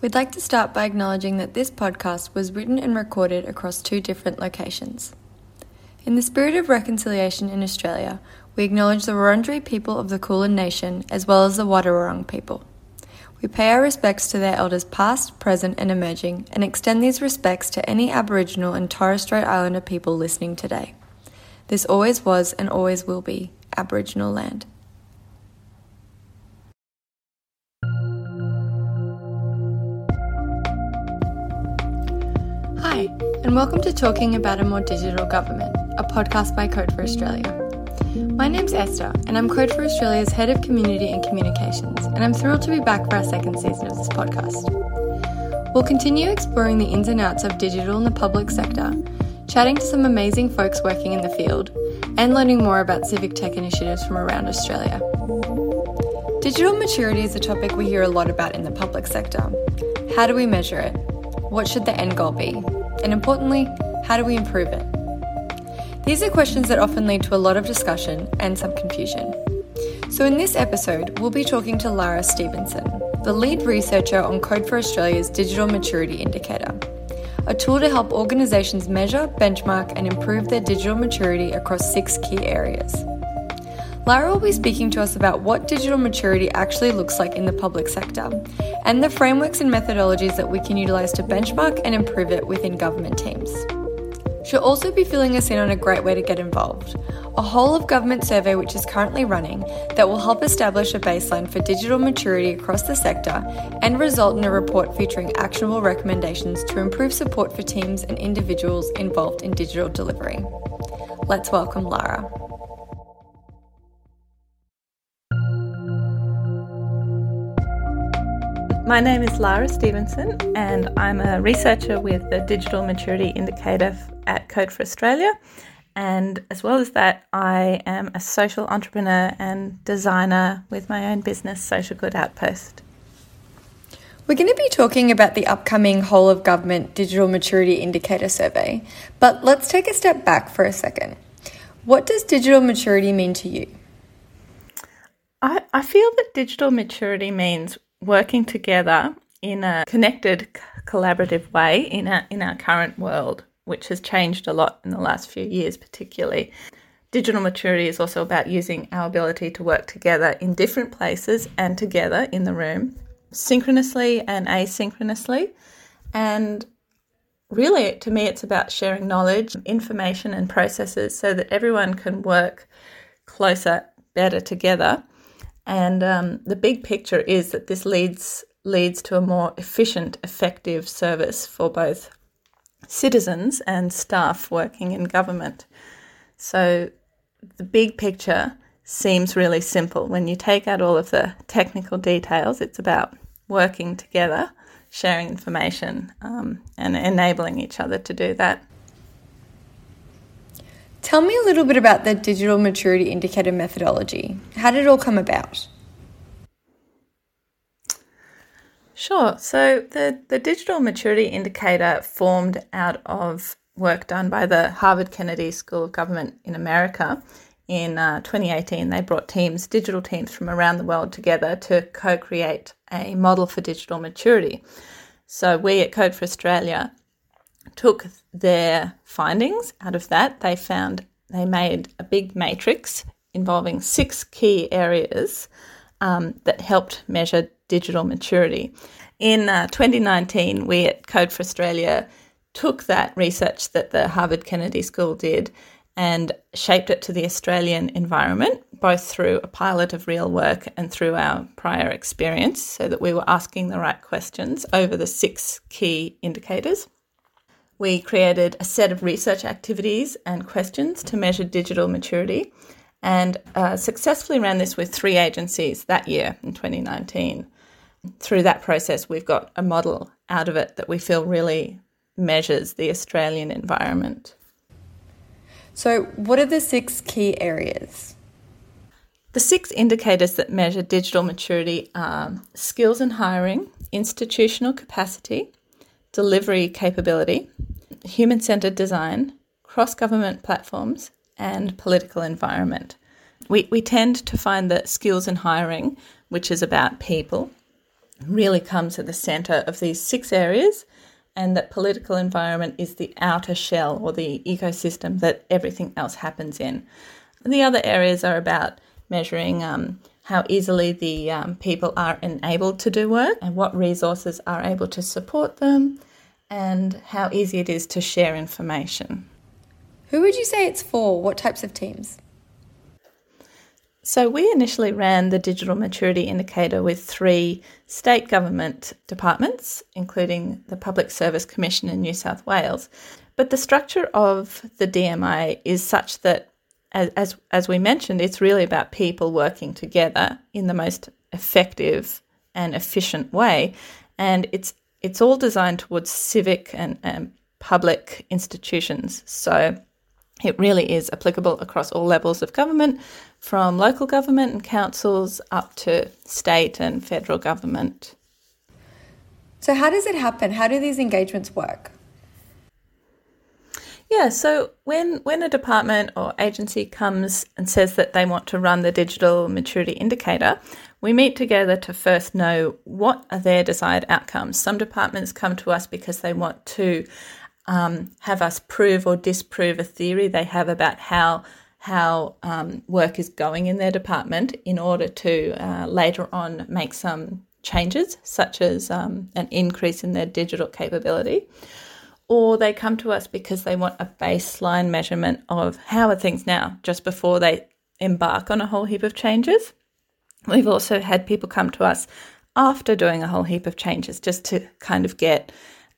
We'd like to start by acknowledging that this podcast was written and recorded across two different locations. In the spirit of reconciliation in Australia, we acknowledge the Wurundjeri people of the Kulin Nation as well as the Wadawurrung people. We pay our respects to their elders past, present, and emerging, and extend these respects to any Aboriginal and Torres Strait Islander people listening today. This always was and always will be Aboriginal land. Hi, and welcome to Talking About a More Digital Government, a podcast by Code for Australia. My name's Esther, and I'm Code for Australia's Head of Community and Communications, and I'm thrilled to be back for our second season of this podcast. We'll continue exploring the ins and outs of digital in the public sector, chatting to some amazing folks working in the field, and learning more about civic tech initiatives from around Australia. Digital maturity is a topic we hear a lot about in the public sector. How do we measure it? What should the end goal be? And importantly, how do we improve it? These are questions that often lead to a lot of discussion and some confusion. So, in this episode, we'll be talking to Lara Stevenson, the lead researcher on Code for Australia's Digital Maturity Indicator, a tool to help organisations measure, benchmark, and improve their digital maturity across six key areas. Lara will be speaking to us about what digital maturity actually looks like in the public sector and the frameworks and methodologies that we can utilise to benchmark and improve it within government teams. She'll also be filling us in on a great way to get involved a whole of government survey which is currently running that will help establish a baseline for digital maturity across the sector and result in a report featuring actionable recommendations to improve support for teams and individuals involved in digital delivery. Let's welcome Lara. My name is Lara Stevenson, and I'm a researcher with the Digital Maturity Indicator at Code for Australia. And as well as that, I am a social entrepreneur and designer with my own business, Social Good Outpost. We're going to be talking about the upcoming whole of government digital maturity indicator survey, but let's take a step back for a second. What does digital maturity mean to you? I, I feel that digital maturity means working together in a connected, collaborative way in our, in our current world, which has changed a lot in the last few years, particularly. Digital maturity is also about using our ability to work together in different places and together in the room, synchronously and asynchronously. And really, to me, it's about sharing knowledge, information, and processes so that everyone can work closer, better together and um, the big picture is that this leads leads to a more efficient, effective service for both citizens and staff working in government. So the big picture seems really simple. When you take out all of the technical details, it's about working together, sharing information, um, and enabling each other to do that. Tell me a little bit about the digital maturity indicator methodology. How did it all come about? Sure. So the, the digital maturity indicator formed out of work done by the Harvard Kennedy School of Government in America. In uh, 2018, they brought teams, digital teams from around the world together to co create a model for digital maturity. So we at Code for Australia took their findings out of that. They found they made a big matrix involving six key areas um, that helped measure digital maturity. In uh, 2019, we at Code for Australia took that research that the Harvard Kennedy School did and shaped it to the Australian environment, both through a pilot of real work and through our prior experience, so that we were asking the right questions over the six key indicators. We created a set of research activities and questions to measure digital maturity and uh, successfully ran this with three agencies that year in 2019. Through that process, we've got a model out of it that we feel really measures the Australian environment. So, what are the six key areas? The six indicators that measure digital maturity are skills and hiring, institutional capacity, delivery capability, human centered design, cross government platforms, and political environment. We, we tend to find that skills and hiring, which is about people, really comes at the centre of these six areas, and that political environment is the outer shell or the ecosystem that everything else happens in. The other areas are about measuring um, how easily the um, people are enabled to do work and what resources are able to support them, and how easy it is to share information. Who would you say it's for? What types of teams? So, we initially ran the digital maturity indicator with three state government departments, including the Public Service Commission in New South Wales. But the structure of the DMI is such that, as, as, we mentioned, it's really about people working together in the most effective and efficient way. And it's, it's all designed towards civic and, and public institutions. So, it really is applicable across all levels of government, from local government and councils up to state and federal government. So, how does it happen? How do these engagements work? Yeah, so when when a department or agency comes and says that they want to run the digital maturity indicator, we meet together to first know what are their desired outcomes. Some departments come to us because they want to um, have us prove or disprove a theory they have about how how um, work is going in their department in order to uh, later on make some changes, such as um, an increase in their digital capability. Or they come to us because they want a baseline measurement of how are things now, just before they embark on a whole heap of changes. We've also had people come to us after doing a whole heap of changes just to kind of get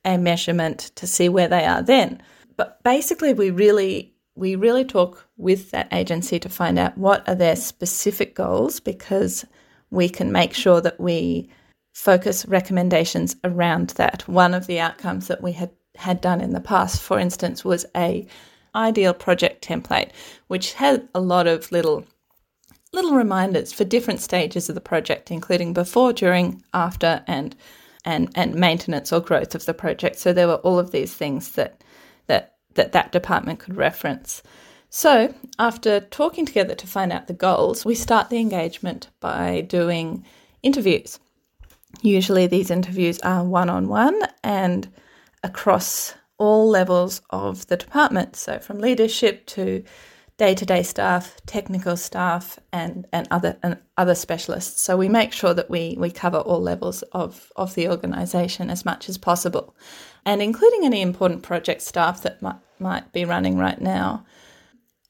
a measurement to see where they are then. But basically, we really we really talk with that agency to find out what are their specific goals because we can make sure that we focus recommendations around that. One of the outcomes that we had had done in the past, for instance, was a ideal project template, which had a lot of little little reminders for different stages of the project, including before, during, after, and and, and maintenance or growth of the project. So there were all of these things that that that, that department could reference. So after talking together to find out the goals, we start the engagement by doing interviews. Usually these interviews are one on one and across all levels of the department. So from leadership to day to day staff, technical staff, and, and other and other specialists. So we make sure that we, we cover all levels of, of the organisation as much as possible, and including any important project staff that might, might be running right now.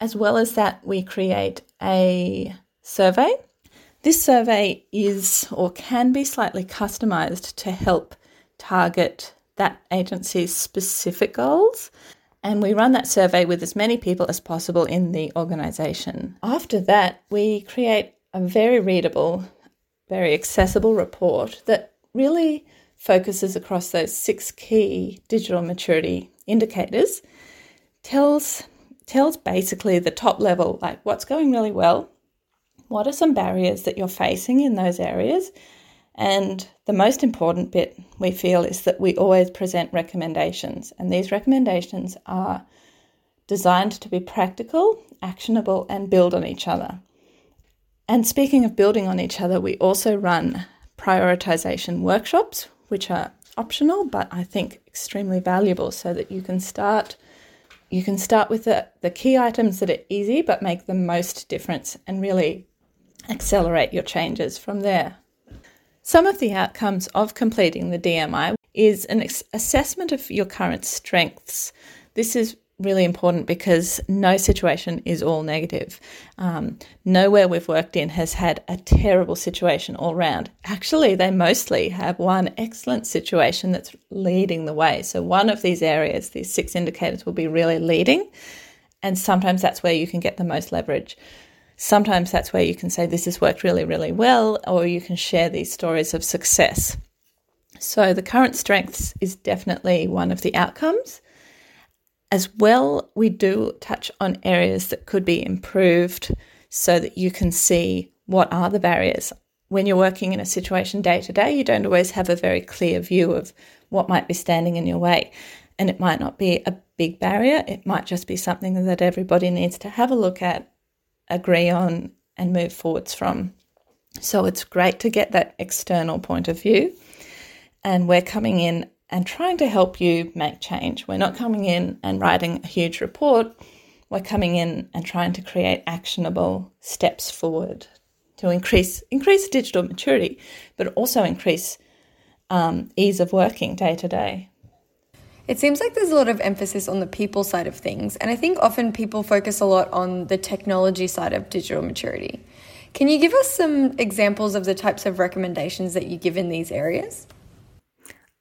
As well as that, we create a survey. This survey is or can be slightly customised to help target that agency's specific goals and we run that survey with as many people as possible in the organisation. After that, we create a very readable, very accessible report that really focuses across those six key digital maturity indicators, tells tells basically the top level like what's going really well, what are some barriers that you're facing in those areas, and the most important bit we feel is that we always present recommendations, and these recommendations are designed to be practical, actionable, and build on each other. And speaking of building on each other, we also run prioritization workshops, which are optional but I think extremely valuable so that you can start you can start with the, the key items that are easy but make the most difference and really accelerate your changes from there. Some of the outcomes of completing the DMI is an assessment of your current strengths. This is really important because no situation is all negative. Um, nowhere we've worked in has had a terrible situation all round. Actually, they mostly have one excellent situation that's leading the way. So, one of these areas, these six indicators, will be really leading, and sometimes that's where you can get the most leverage. Sometimes that's where you can say, This has worked really, really well, or you can share these stories of success. So, the current strengths is definitely one of the outcomes. As well, we do touch on areas that could be improved so that you can see what are the barriers. When you're working in a situation day to day, you don't always have a very clear view of what might be standing in your way. And it might not be a big barrier, it might just be something that everybody needs to have a look at agree on and move forwards from. So it's great to get that external point of view. and we're coming in and trying to help you make change. We're not coming in and writing a huge report. We're coming in and trying to create actionable steps forward to increase increase digital maturity, but also increase um, ease of working day to day. It seems like there's a lot of emphasis on the people side of things, and I think often people focus a lot on the technology side of digital maturity. Can you give us some examples of the types of recommendations that you give in these areas?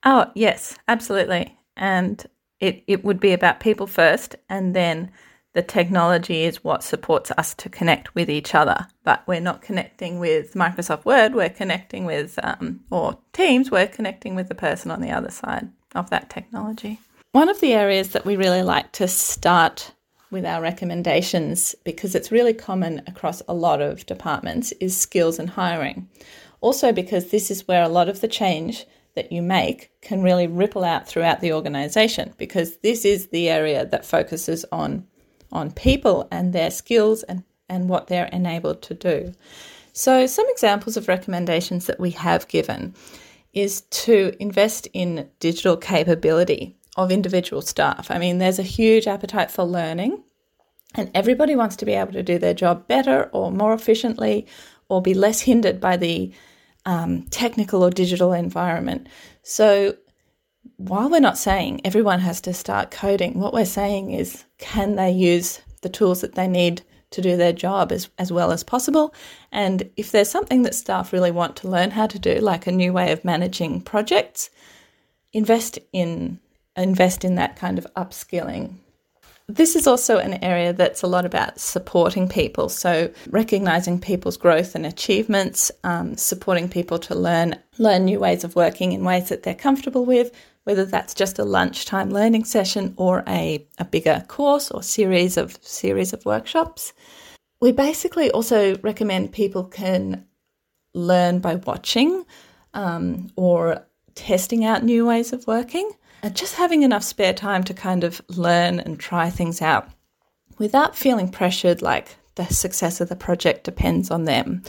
Oh, yes, absolutely. And it, it would be about people first, and then the technology is what supports us to connect with each other. But we're not connecting with Microsoft Word, we're connecting with, um, or Teams, we're connecting with the person on the other side of that technology. One of the areas that we really like to start with our recommendations, because it's really common across a lot of departments, is skills and hiring. Also, because this is where a lot of the change that you make can really ripple out throughout the organization, because this is the area that focuses on, on people and their skills and, and what they're enabled to do. So, some examples of recommendations that we have given is to invest in digital capability of individual staff. I mean, there's a huge appetite for learning, and everybody wants to be able to do their job better or more efficiently or be less hindered by the um, technical or digital environment. So, while we're not saying everyone has to start coding, what we're saying is can they use the tools that they need to do their job as, as well as possible. And if there's something that staff really want to learn how to do, like a new way of managing projects, invest in invest in that kind of upskilling. This is also an area that's a lot about supporting people. So recognizing people's growth and achievements, um, supporting people to learn learn new ways of working in ways that they're comfortable with, whether that's just a lunchtime learning session or a, a bigger course or series of series of workshops. We basically also recommend people can learn by watching um, or testing out new ways of working and just having enough spare time to kind of learn and try things out without feeling pressured like the success of the project depends on them.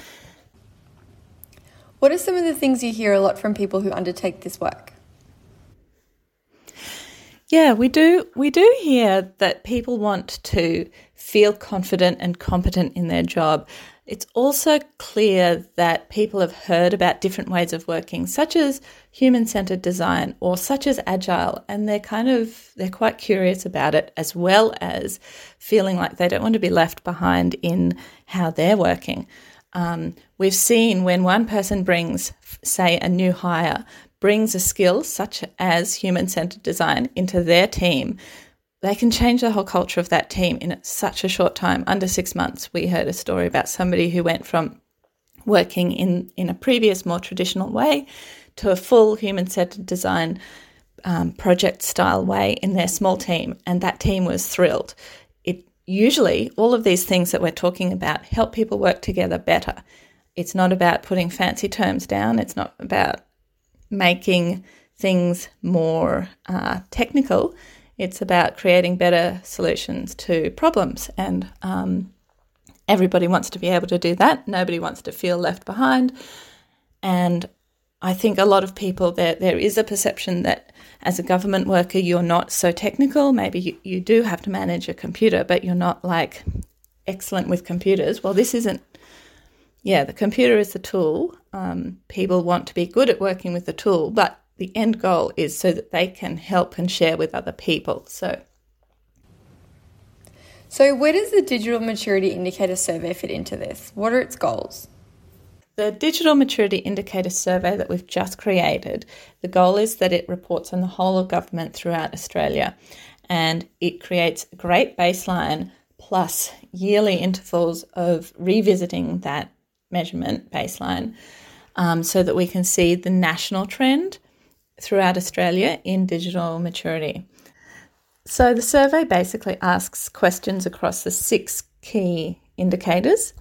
What are some of the things you hear a lot from people who undertake this work? Yeah, we do. We do hear that people want to feel confident and competent in their job. It's also clear that people have heard about different ways of working, such as human centered design or such as agile, and they're kind of they're quite curious about it, as well as feeling like they don't want to be left behind in how they're working. Um, we've seen when one person brings, say, a new hire, brings a skill such as human centered design into their team, they can change the whole culture of that team in such a short time. Under six months, we heard a story about somebody who went from working in, in a previous, more traditional way to a full human centered design um, project style way in their small team, and that team was thrilled. It usually all of these things that we're talking about help people work together better. It's not about putting fancy terms down. It's not about making things more uh, technical. It's about creating better solutions to problems. And um, everybody wants to be able to do that. Nobody wants to feel left behind. And I think a lot of people, there, there is a perception that as a government worker, you're not so technical. Maybe you, you do have to manage a computer, but you're not like excellent with computers. Well, this isn't yeah, the computer is the tool. Um, people want to be good at working with the tool, but the end goal is so that they can help and share with other people. So, so where does the Digital Maturity Indicator Survey fit into this? What are its goals? The Digital Maturity Indicator Survey that we've just created, the goal is that it reports on the whole of government throughout Australia and it creates a great baseline plus yearly intervals of revisiting that measurement baseline um, so that we can see the national trend throughout Australia in digital maturity. So the survey basically asks questions across the six key indicators.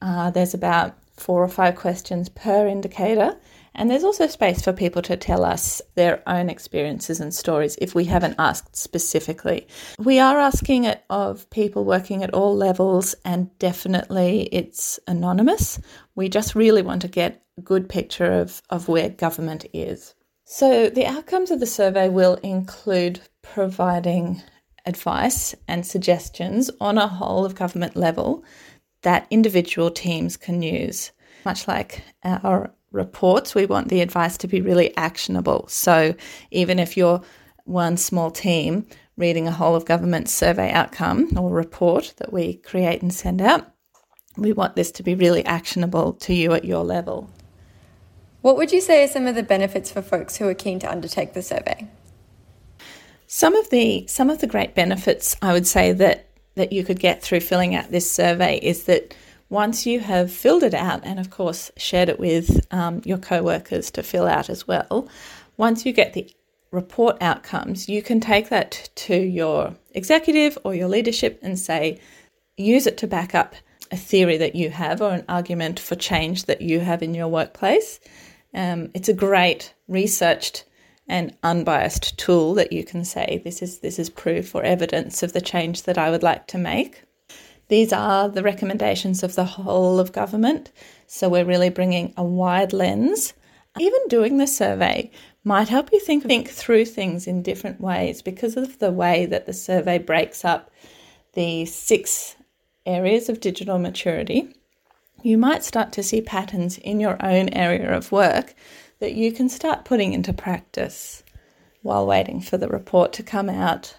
Uh, there's about four or five questions per indicator, and there's also space for people to tell us their own experiences and stories if we haven't asked specifically. We are asking it of people working at all levels, and definitely it's anonymous. We just really want to get a good picture of, of where government is. So, the outcomes of the survey will include providing advice and suggestions on a whole of government level that individual teams can use. Much like our reports, we want the advice to be really actionable. So, even if you're one small team reading a whole of government survey outcome or report that we create and send out, we want this to be really actionable to you at your level. What would you say are some of the benefits for folks who are keen to undertake the survey? Some of the some of the great benefits I would say that that you could get through filling out this survey is that once you have filled it out and of course shared it with um, your co-workers to fill out as well once you get the report outcomes you can take that to your executive or your leadership and say use it to back up a theory that you have or an argument for change that you have in your workplace um, it's a great researched and unbiased tool that you can say this is this is proof or evidence of the change that I would like to make. These are the recommendations of the whole of government, so we're really bringing a wide lens. Even doing the survey might help you think think through things in different ways because of the way that the survey breaks up the six areas of digital maturity. You might start to see patterns in your own area of work that you can start putting into practice while waiting for the report to come out.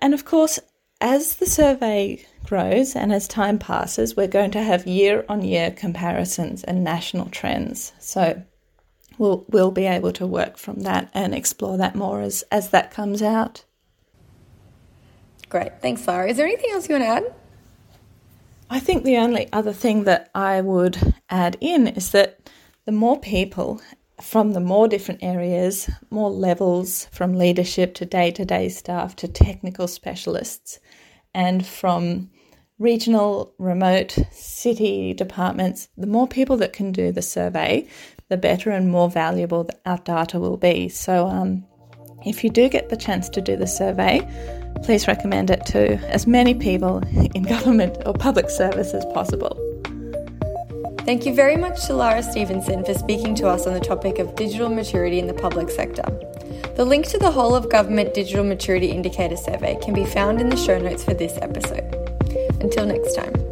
And of course, as the survey grows and as time passes, we're going to have year on year comparisons and national trends. So we'll, we'll be able to work from that and explore that more as, as that comes out. Great. Thanks, Lara. Is there anything else you want to add? I think the only other thing that I would add in is that the more people from the more different areas, more levels from leadership to day to day staff to technical specialists, and from regional, remote, city departments, the more people that can do the survey, the better and more valuable our data will be. So, um, if you do get the chance to do the survey, please recommend it to as many people in government or public service as possible. Thank you very much to Lara Stevenson for speaking to us on the topic of digital maturity in the public sector. The link to the whole of government digital maturity indicator survey can be found in the show notes for this episode. Until next time.